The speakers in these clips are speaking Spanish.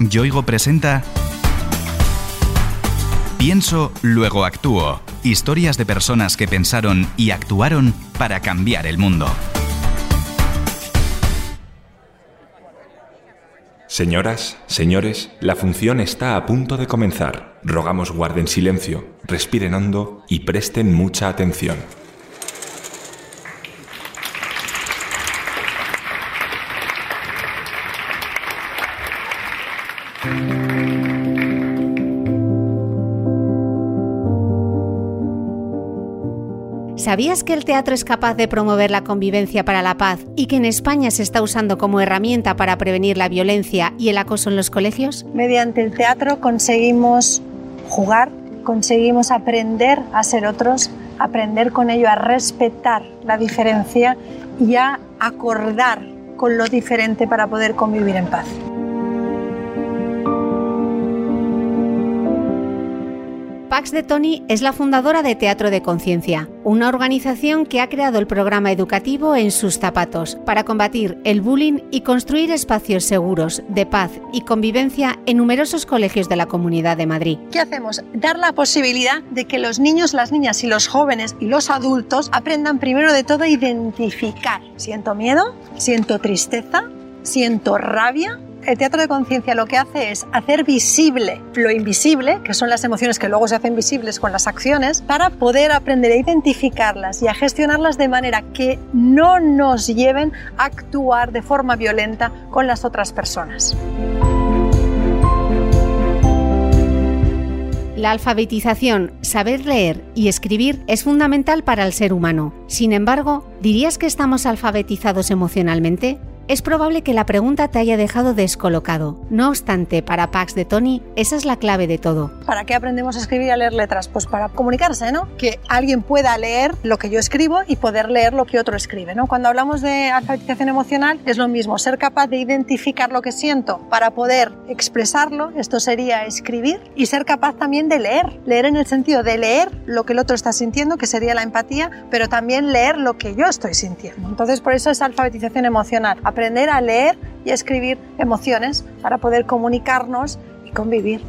Yoigo presenta Pienso, luego actúo. Historias de personas que pensaron y actuaron para cambiar el mundo. Señoras, señores, la función está a punto de comenzar. Rogamos guarden silencio, respiren hondo y presten mucha atención. ¿Sabías que el teatro es capaz de promover la convivencia para la paz y que en España se está usando como herramienta para prevenir la violencia y el acoso en los colegios? Mediante el teatro conseguimos jugar, conseguimos aprender a ser otros, aprender con ello a respetar la diferencia y a acordar con lo diferente para poder convivir en paz. Pax de Tony es la fundadora de Teatro de Conciencia, una organización que ha creado el programa educativo En sus zapatos para combatir el bullying y construir espacios seguros de paz y convivencia en numerosos colegios de la Comunidad de Madrid. ¿Qué hacemos? Dar la posibilidad de que los niños, las niñas y los jóvenes y los adultos aprendan primero de todo a identificar. ¿Siento miedo? ¿Siento tristeza? ¿Siento rabia? El teatro de conciencia lo que hace es hacer visible lo invisible, que son las emociones que luego se hacen visibles con las acciones, para poder aprender a identificarlas y a gestionarlas de manera que no nos lleven a actuar de forma violenta con las otras personas. La alfabetización, saber leer y escribir es fundamental para el ser humano. Sin embargo, ¿dirías que estamos alfabetizados emocionalmente? Es probable que la pregunta te haya dejado descolocado. No obstante, para Pax de Tony, esa es la clave de todo. ¿Para qué aprendemos a escribir y a leer letras? Pues para comunicarse, ¿no? Que alguien pueda leer lo que yo escribo y poder leer lo que otro escribe, ¿no? Cuando hablamos de alfabetización emocional es lo mismo, ser capaz de identificar lo que siento para poder expresarlo, esto sería escribir, y ser capaz también de leer. Leer en el sentido de leer lo que el otro está sintiendo, que sería la empatía, pero también leer lo que yo estoy sintiendo. Entonces, por eso es alfabetización emocional aprender a leer y a escribir emociones para poder comunicarnos y convivir.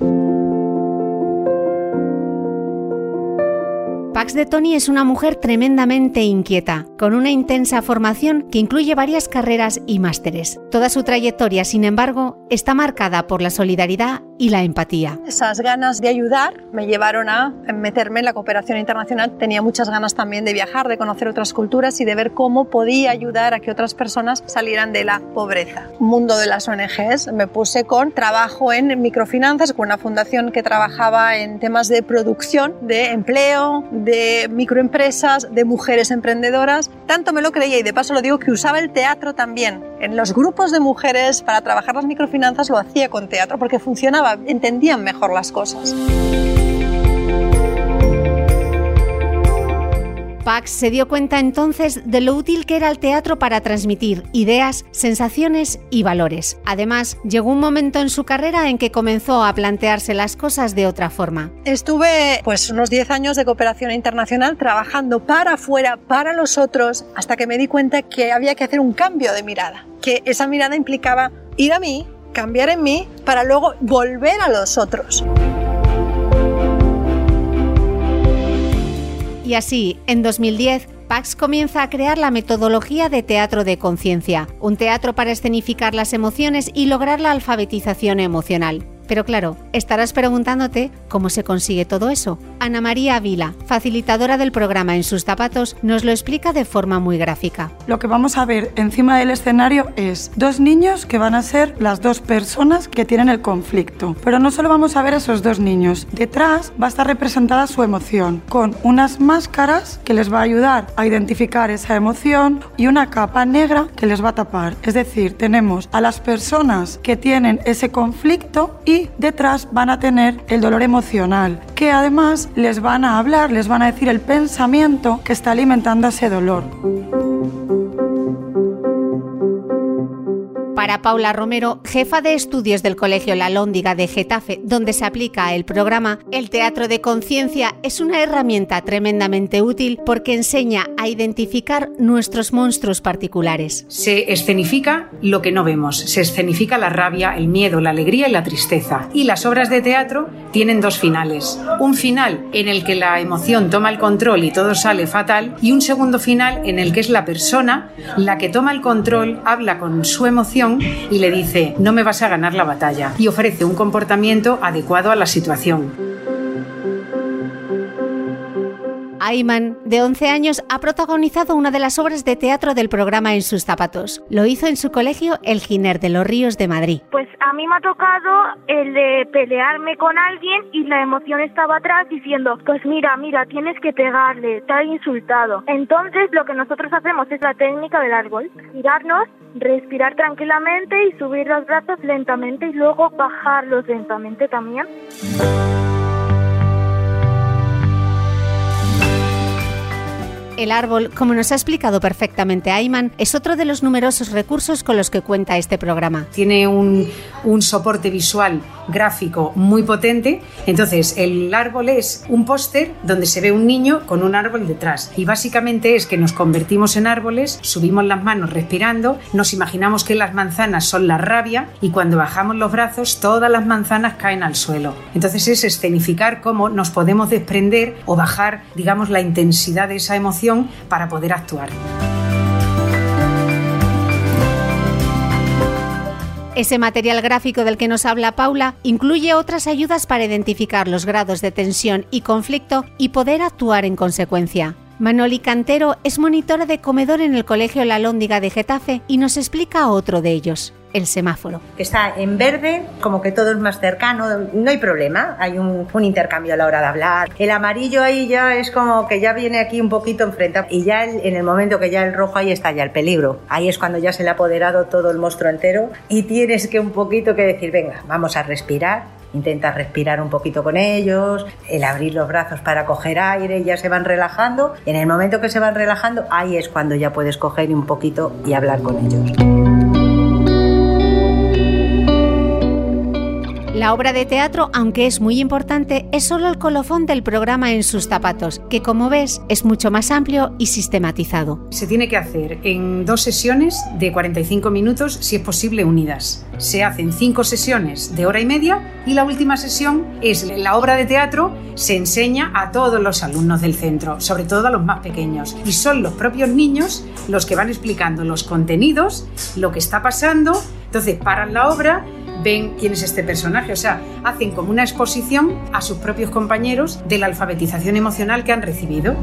Pax de Tony es una mujer tremendamente inquieta, con una intensa formación que incluye varias carreras y másteres. Toda su trayectoria, sin embargo, está marcada por la solidaridad y la empatía. Esas ganas de ayudar me llevaron a meterme en la cooperación internacional. Tenía muchas ganas también de viajar, de conocer otras culturas y de ver cómo podía ayudar a que otras personas salieran de la pobreza. Mundo de las ONGs, me puse con trabajo en microfinanzas, con una fundación que trabajaba en temas de producción, de empleo, de microempresas, de mujeres emprendedoras. Tanto me lo creía y de paso lo digo que usaba el teatro también. En los grupos de mujeres para trabajar las microfinanzas lo hacía con teatro porque funcionaba, entendían mejor las cosas. Pax se dio cuenta entonces de lo útil que era el teatro para transmitir ideas, sensaciones y valores. Además, llegó un momento en su carrera en que comenzó a plantearse las cosas de otra forma. Estuve pues unos 10 años de cooperación internacional trabajando para afuera, para los otros, hasta que me di cuenta que había que hacer un cambio de mirada, que esa mirada implicaba ir a mí, cambiar en mí, para luego volver a los otros. Y así, en 2010, Pax comienza a crear la metodología de teatro de conciencia, un teatro para escenificar las emociones y lograr la alfabetización emocional. Pero claro, estarás preguntándote cómo se consigue todo eso. Ana María Vila, facilitadora del programa En sus zapatos, nos lo explica de forma muy gráfica. Lo que vamos a ver encima del escenario es dos niños que van a ser las dos personas que tienen el conflicto. Pero no solo vamos a ver esos dos niños, detrás va a estar representada su emoción, con unas máscaras que les va a ayudar a identificar esa emoción y una capa negra que les va a tapar. Es decir, tenemos a las personas que tienen ese conflicto y detrás van a tener el dolor emocional, que además les van a hablar, les van a decir el pensamiento que está alimentando ese dolor. Para Paula Romero, jefa de estudios del Colegio La Lóndiga de Getafe, donde se aplica el programa, el teatro de conciencia es una herramienta tremendamente útil porque enseña a identificar nuestros monstruos particulares. Se escenifica lo que no vemos, se escenifica la rabia, el miedo, la alegría y la tristeza. Y las obras de teatro tienen dos finales. Un final en el que la emoción toma el control y todo sale fatal y un segundo final en el que es la persona la que toma el control, habla con su emoción y le dice, no me vas a ganar la batalla, y ofrece un comportamiento adecuado a la situación. Ayman, de 11 años, ha protagonizado una de las obras de teatro del programa En sus zapatos. Lo hizo en su colegio El Giner de los Ríos de Madrid. Pues a mí me ha tocado el de pelearme con alguien y la emoción estaba atrás diciendo, pues mira, mira, tienes que pegarle, te ha insultado. Entonces lo que nosotros hacemos es la técnica del árbol, girarnos, respirar tranquilamente y subir los brazos lentamente y luego bajarlos lentamente también. El árbol, como nos ha explicado perfectamente Ayman, es otro de los numerosos recursos con los que cuenta este programa. Tiene un, un soporte visual gráfico muy potente. Entonces, el árbol es un póster donde se ve un niño con un árbol detrás. Y básicamente es que nos convertimos en árboles, subimos las manos respirando, nos imaginamos que las manzanas son la rabia y cuando bajamos los brazos todas las manzanas caen al suelo. Entonces es escenificar cómo nos podemos desprender o bajar, digamos, la intensidad de esa emoción para poder actuar. Ese material gráfico del que nos habla Paula incluye otras ayudas para identificar los grados de tensión y conflicto y poder actuar en consecuencia. Manoli Cantero es monitora de comedor en el Colegio La Lóndiga de Getafe y nos explica otro de ellos el semáforo. Está en verde, como que todo es más cercano, no hay problema, hay un, intercambio a la hora de hablar. El amarillo ahí ya es como que ya viene aquí un poquito enfrentado y ya en el momento que ya el rojo ahí está ya el peligro. Ahí es cuando ya se le ha apoderado todo el monstruo entero y tienes que un poquito que decir, venga, vamos a respirar, intenta respirar un poquito con ellos, el abrir los brazos para coger aire, ya se van relajando. En el momento que se van relajando, ahí es cuando ya puedes coger un poquito y hablar con ellos. La obra de teatro, aunque es muy importante, es solo el colofón del programa En sus zapatos, que como ves es mucho más amplio y sistematizado. Se tiene que hacer en dos sesiones de 45 minutos, si es posible unidas. Se hacen cinco sesiones de hora y media y la última sesión es la obra de teatro, se enseña a todos los alumnos del centro, sobre todo a los más pequeños. Y son los propios niños los que van explicando los contenidos, lo que está pasando. Entonces paran la obra ven quién es este personaje, o sea, hacen como una exposición a sus propios compañeros de la alfabetización emocional que han recibido.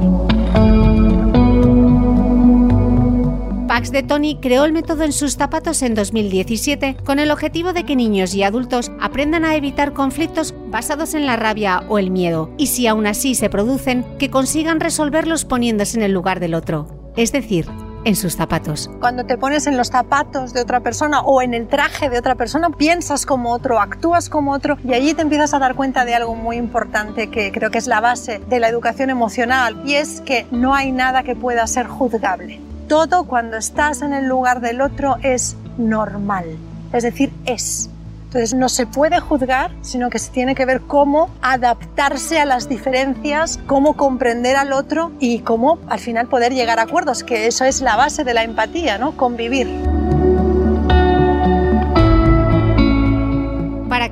Pax de Tony creó el método en sus zapatos en 2017 con el objetivo de que niños y adultos aprendan a evitar conflictos basados en la rabia o el miedo y si aún así se producen, que consigan resolverlos poniéndose en el lugar del otro. Es decir, en sus zapatos. Cuando te pones en los zapatos de otra persona o en el traje de otra persona, piensas como otro, actúas como otro y allí te empiezas a dar cuenta de algo muy importante que creo que es la base de la educación emocional y es que no hay nada que pueda ser juzgable. Todo cuando estás en el lugar del otro es normal, es decir, es. Entonces no se puede juzgar, sino que se tiene que ver cómo adaptarse a las diferencias, cómo comprender al otro y cómo al final poder llegar a acuerdos, que eso es la base de la empatía, ¿no? Convivir.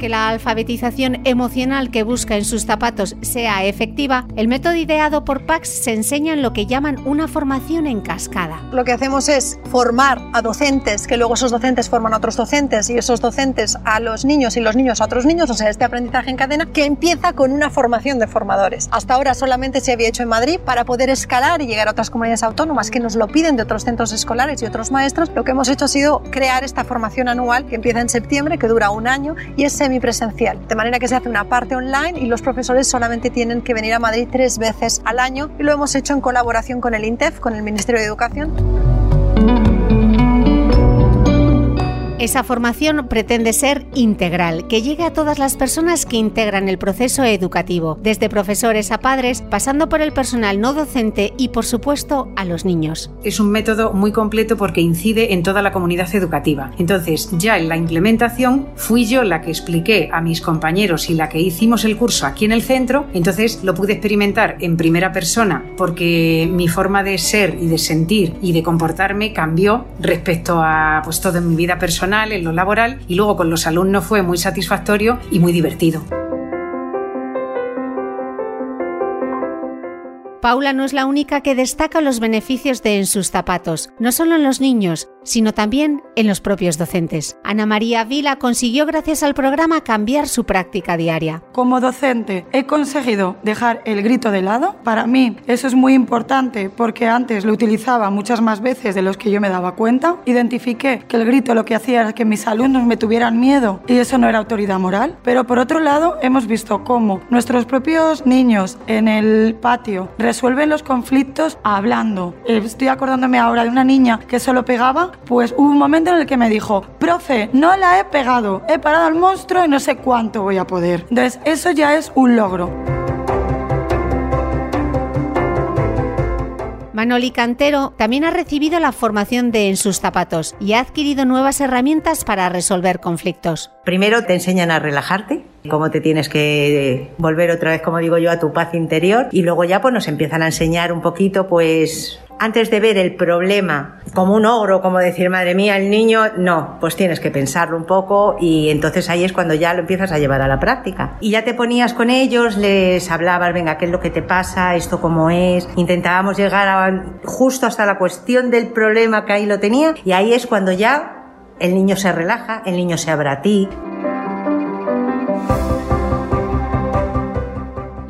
Que la alfabetización emocional que busca en sus zapatos sea efectiva, el método ideado por Pax se enseña en lo que llaman una formación en cascada. Lo que hacemos es formar a docentes, que luego esos docentes forman a otros docentes y esos docentes a los niños y los niños a otros niños, o sea, este aprendizaje en cadena que empieza con una formación de formadores. Hasta ahora solamente se había hecho en Madrid para poder escalar y llegar a otras comunidades autónomas que nos lo piden de otros centros escolares y otros maestros. Lo que hemos hecho ha sido crear esta formación anual que empieza en septiembre, que dura un año y es semipresencial, de manera que se hace una parte online y los profesores solamente tienen que venir a Madrid tres veces al año y lo hemos hecho en colaboración con el INTEF, con el Ministerio de Educación. Esa formación pretende ser integral, que llegue a todas las personas que integran el proceso educativo, desde profesores a padres, pasando por el personal no docente y, por supuesto, a los niños. Es un método muy completo porque incide en toda la comunidad educativa. Entonces, ya en la implementación fui yo la que expliqué a mis compañeros y la que hicimos el curso aquí en el centro, entonces lo pude experimentar en primera persona porque mi forma de ser y de sentir y de comportarme cambió respecto a pues todo en mi vida en lo laboral y luego con los alumnos fue muy satisfactorio y muy divertido. Paula no es la única que destaca los beneficios de En sus zapatos, no solo en los niños, sino también en los propios docentes. Ana María Vila consiguió gracias al programa cambiar su práctica diaria. Como docente he conseguido dejar el grito de lado. Para mí eso es muy importante porque antes lo utilizaba muchas más veces de los que yo me daba cuenta. Identifiqué que el grito lo que hacía era que mis alumnos me tuvieran miedo y eso no era autoridad moral. Pero por otro lado hemos visto cómo nuestros propios niños en el patio resuelven los conflictos hablando. Estoy acordándome ahora de una niña que solo pegaba, pues hubo un momento en el que me dijo, profe, no la he pegado, he parado al monstruo y no sé cuánto voy a poder. Entonces, eso ya es un logro. Manoli Cantero también ha recibido la formación de En sus zapatos y ha adquirido nuevas herramientas para resolver conflictos. Primero te enseñan a relajarte, cómo te tienes que volver otra vez, como digo yo, a tu paz interior y luego ya pues nos empiezan a enseñar un poquito pues antes de ver el problema como un ogro, como decir, madre mía, el niño, no, pues tienes que pensarlo un poco y entonces ahí es cuando ya lo empiezas a llevar a la práctica. Y ya te ponías con ellos, les hablabas, venga, ¿qué es lo que te pasa? ¿Esto cómo es? Intentábamos llegar a, justo hasta la cuestión del problema que ahí lo tenía y ahí es cuando ya el niño se relaja, el niño se abre a ti.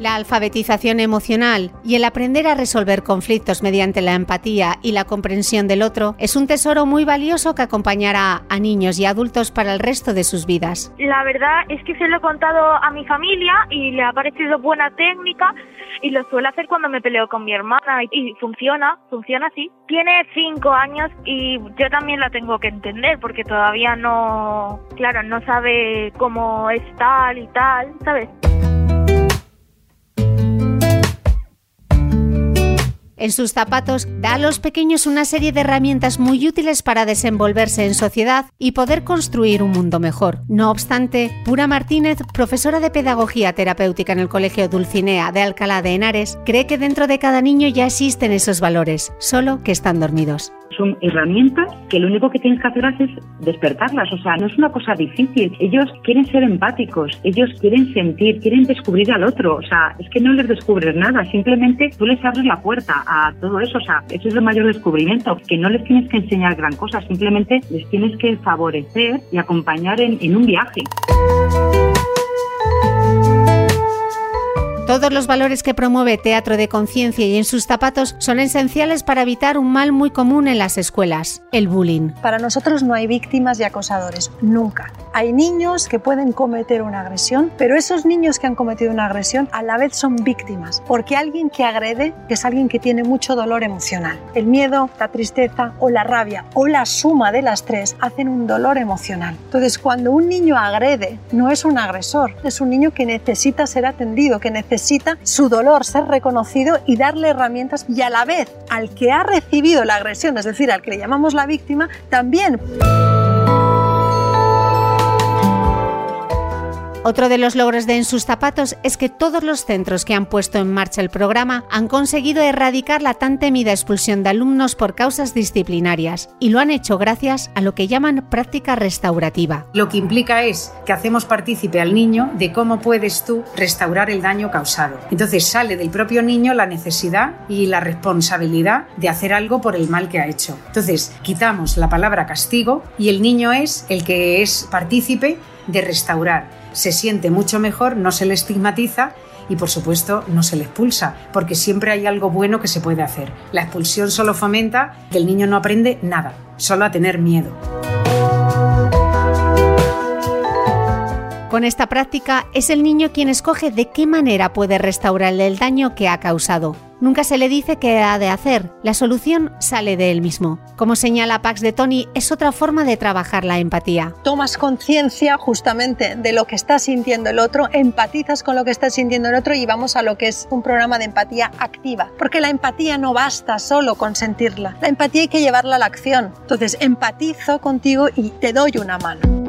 La alfabetización emocional y el aprender a resolver conflictos mediante la empatía y la comprensión del otro es un tesoro muy valioso que acompañará a niños y adultos para el resto de sus vidas. La verdad es que se lo he contado a mi familia y le ha parecido buena técnica y lo suelo hacer cuando me peleo con mi hermana y funciona, funciona así. Tiene cinco años y yo también la tengo que entender porque todavía no, claro, no sabe cómo es tal y tal, ¿sabes? En sus zapatos da a los pequeños una serie de herramientas muy útiles para desenvolverse en sociedad y poder construir un mundo mejor. No obstante, Pura Martínez, profesora de Pedagogía Terapéutica en el Colegio Dulcinea de Alcalá de Henares, cree que dentro de cada niño ya existen esos valores, solo que están dormidos son herramientas que lo único que tienes que hacer es despertarlas. O sea, no es una cosa difícil. Ellos quieren ser empáticos, ellos quieren sentir, quieren descubrir al otro. O sea, es que no les descubres nada, simplemente tú les abres la puerta a todo eso. O sea, ese es el mayor descubrimiento, que no les tienes que enseñar gran cosa, simplemente les tienes que favorecer y acompañar en, en un viaje. Todos los valores que promueve Teatro de Conciencia y en sus zapatos son esenciales para evitar un mal muy común en las escuelas, el bullying. Para nosotros no hay víctimas y acosadores, nunca. Hay niños que pueden cometer una agresión, pero esos niños que han cometido una agresión a la vez son víctimas, porque alguien que agrede es alguien que tiene mucho dolor emocional. El miedo, la tristeza o la rabia o la suma de las tres hacen un dolor emocional. Entonces, cuando un niño agrede, no es un agresor, es un niño que necesita ser atendido, que necesita necesita su dolor ser reconocido y darle herramientas y a la vez al que ha recibido la agresión, es decir, al que le llamamos la víctima, también Otro de los logros de En sus zapatos es que todos los centros que han puesto en marcha el programa han conseguido erradicar la tan temida expulsión de alumnos por causas disciplinarias y lo han hecho gracias a lo que llaman práctica restaurativa. Lo que implica es que hacemos partícipe al niño de cómo puedes tú restaurar el daño causado. Entonces sale del propio niño la necesidad y la responsabilidad de hacer algo por el mal que ha hecho. Entonces quitamos la palabra castigo y el niño es el que es partícipe de restaurar se siente mucho mejor, no se le estigmatiza y por supuesto no se le expulsa, porque siempre hay algo bueno que se puede hacer. La expulsión solo fomenta que el niño no aprende nada, solo a tener miedo. Con esta práctica es el niño quien escoge de qué manera puede restaurar el daño que ha causado. Nunca se le dice qué ha de hacer, la solución sale de él mismo. Como señala Pax de Tony, es otra forma de trabajar la empatía. Tomas conciencia justamente de lo que está sintiendo el otro, empatizas con lo que está sintiendo el otro y vamos a lo que es un programa de empatía activa. Porque la empatía no basta solo con sentirla, la empatía hay que llevarla a la acción. Entonces empatizo contigo y te doy una mano.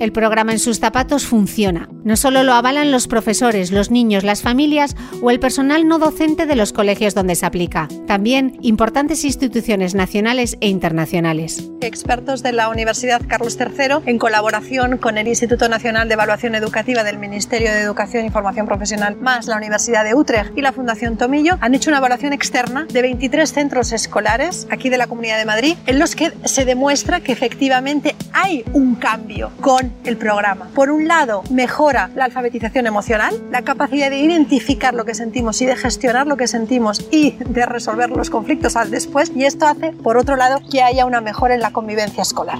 El programa en sus zapatos funciona. No solo lo avalan los profesores, los niños, las familias o el personal no docente de los colegios donde se aplica, también importantes instituciones nacionales e internacionales. Expertos de la Universidad Carlos III, en colaboración con el Instituto Nacional de Evaluación Educativa del Ministerio de Educación y Formación Profesional, más la Universidad de Utrecht y la Fundación Tomillo, han hecho una evaluación externa de 23 centros escolares aquí de la Comunidad de Madrid, en los que se demuestra que efectivamente hay un cambio con el programa. Por un lado, mejora la alfabetización emocional, la capacidad de identificar lo que sentimos y de gestionar lo que sentimos y de resolver los conflictos al después. Y esto hace, por otro lado, que haya una mejora en la convivencia escolar.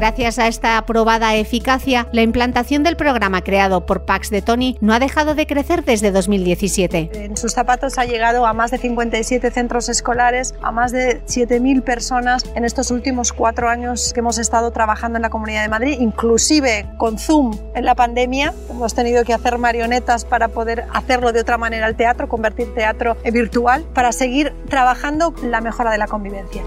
Gracias a esta aprobada eficacia, la implantación del programa creado por Pax de Tony no ha dejado de crecer desde 2017. En sus zapatos ha llegado a más de 57 centros escolares, a más de 7.000 personas en estos últimos cuatro años que hemos estado trabajando en la Comunidad de Madrid, inclusive con Zoom en la pandemia. Hemos tenido que hacer marionetas para poder hacerlo de otra manera al teatro, convertir teatro en virtual, para seguir trabajando la mejora de la convivencia.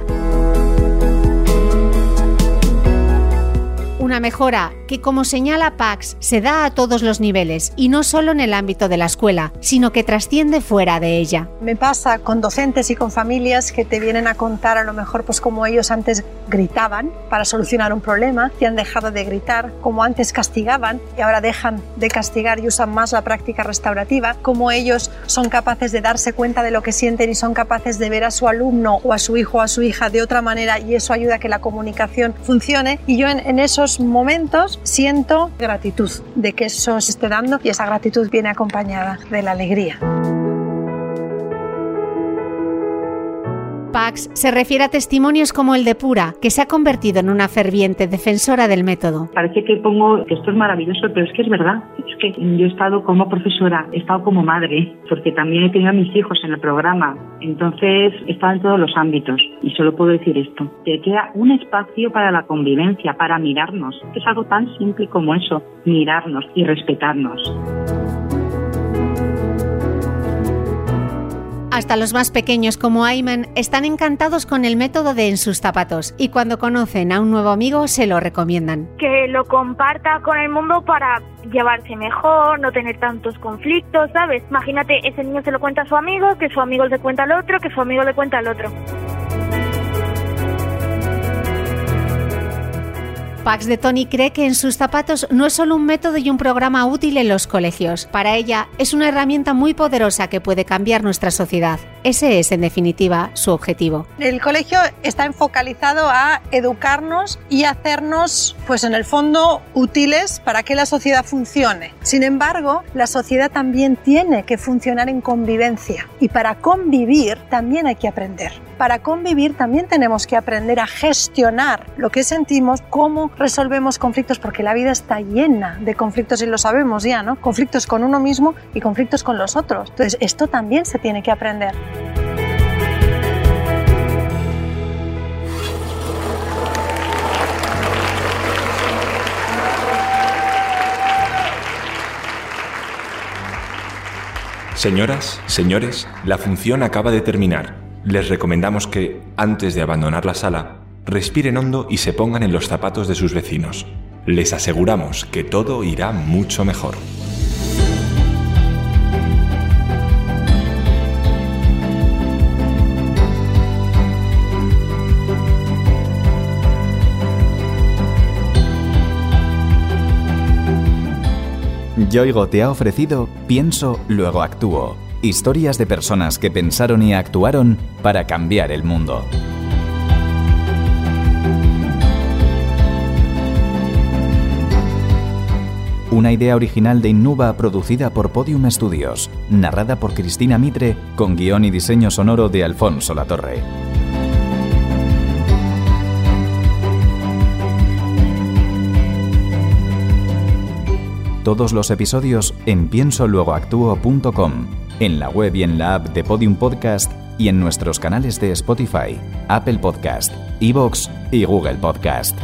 Una mejora que, como señala Pax, se da a todos los niveles y no solo en el ámbito de la escuela, sino que trasciende fuera de ella. Me pasa con docentes y con familias que te vienen a contar a lo mejor pues como ellos antes gritaban para solucionar un problema y han dejado de gritar, como antes castigaban y ahora dejan de castigar y usan más la práctica restaurativa, como ellos son capaces de darse cuenta de lo que sienten y son capaces de ver a su alumno o a su hijo o a su hija de otra manera y eso ayuda a que la comunicación funcione y yo en, en momentos siento gratitud de que eso se esté dando y esa gratitud viene acompañada de la alegría. Pax se refiere a testimonios como el de Pura, que se ha convertido en una ferviente defensora del método. Parece que pongo que esto es maravilloso, pero es que es verdad. Es que yo he estado como profesora, he estado como madre, porque también he tenido a mis hijos en el programa. Entonces he estado en todos los ámbitos y solo puedo decir esto. Que queda un espacio para la convivencia, para mirarnos. Es algo tan simple como eso, mirarnos y respetarnos. Hasta los más pequeños como Ayman están encantados con el método de En sus zapatos y cuando conocen a un nuevo amigo se lo recomiendan. Que lo comparta con el mundo para llevarse mejor, no tener tantos conflictos, ¿sabes? Imagínate, ese niño se lo cuenta a su amigo, que su amigo le cuenta al otro, que su amigo le cuenta al otro. Pax de Tony cree que en sus zapatos no es solo un método y un programa útil en los colegios. Para ella es una herramienta muy poderosa que puede cambiar nuestra sociedad. Ese es, en definitiva, su objetivo. El colegio está enfocalizado a educarnos y hacernos, pues en el fondo, útiles para que la sociedad funcione. Sin embargo, la sociedad también tiene que funcionar en convivencia y para convivir también hay que aprender. Para convivir también tenemos que aprender a gestionar lo que sentimos, cómo resolvemos conflictos, porque la vida está llena de conflictos y lo sabemos ya, ¿no? Conflictos con uno mismo y conflictos con los otros. Entonces, esto también se tiene que aprender. Señoras, señores, la función acaba de terminar. Les recomendamos que, antes de abandonar la sala, respiren hondo y se pongan en los zapatos de sus vecinos. Les aseguramos que todo irá mucho mejor. Yoigo te ha ofrecido Pienso, luego actúo. Historias de personas que pensaron y actuaron para cambiar el mundo. Una idea original de Innuba producida por Podium Studios, narrada por Cristina Mitre, con guion y diseño sonoro de Alfonso Latorre. Todos los episodios en piensoluegoactuo.com, en la web y en la app de Podium Podcast y en nuestros canales de Spotify, Apple Podcast, Evox y Google Podcast.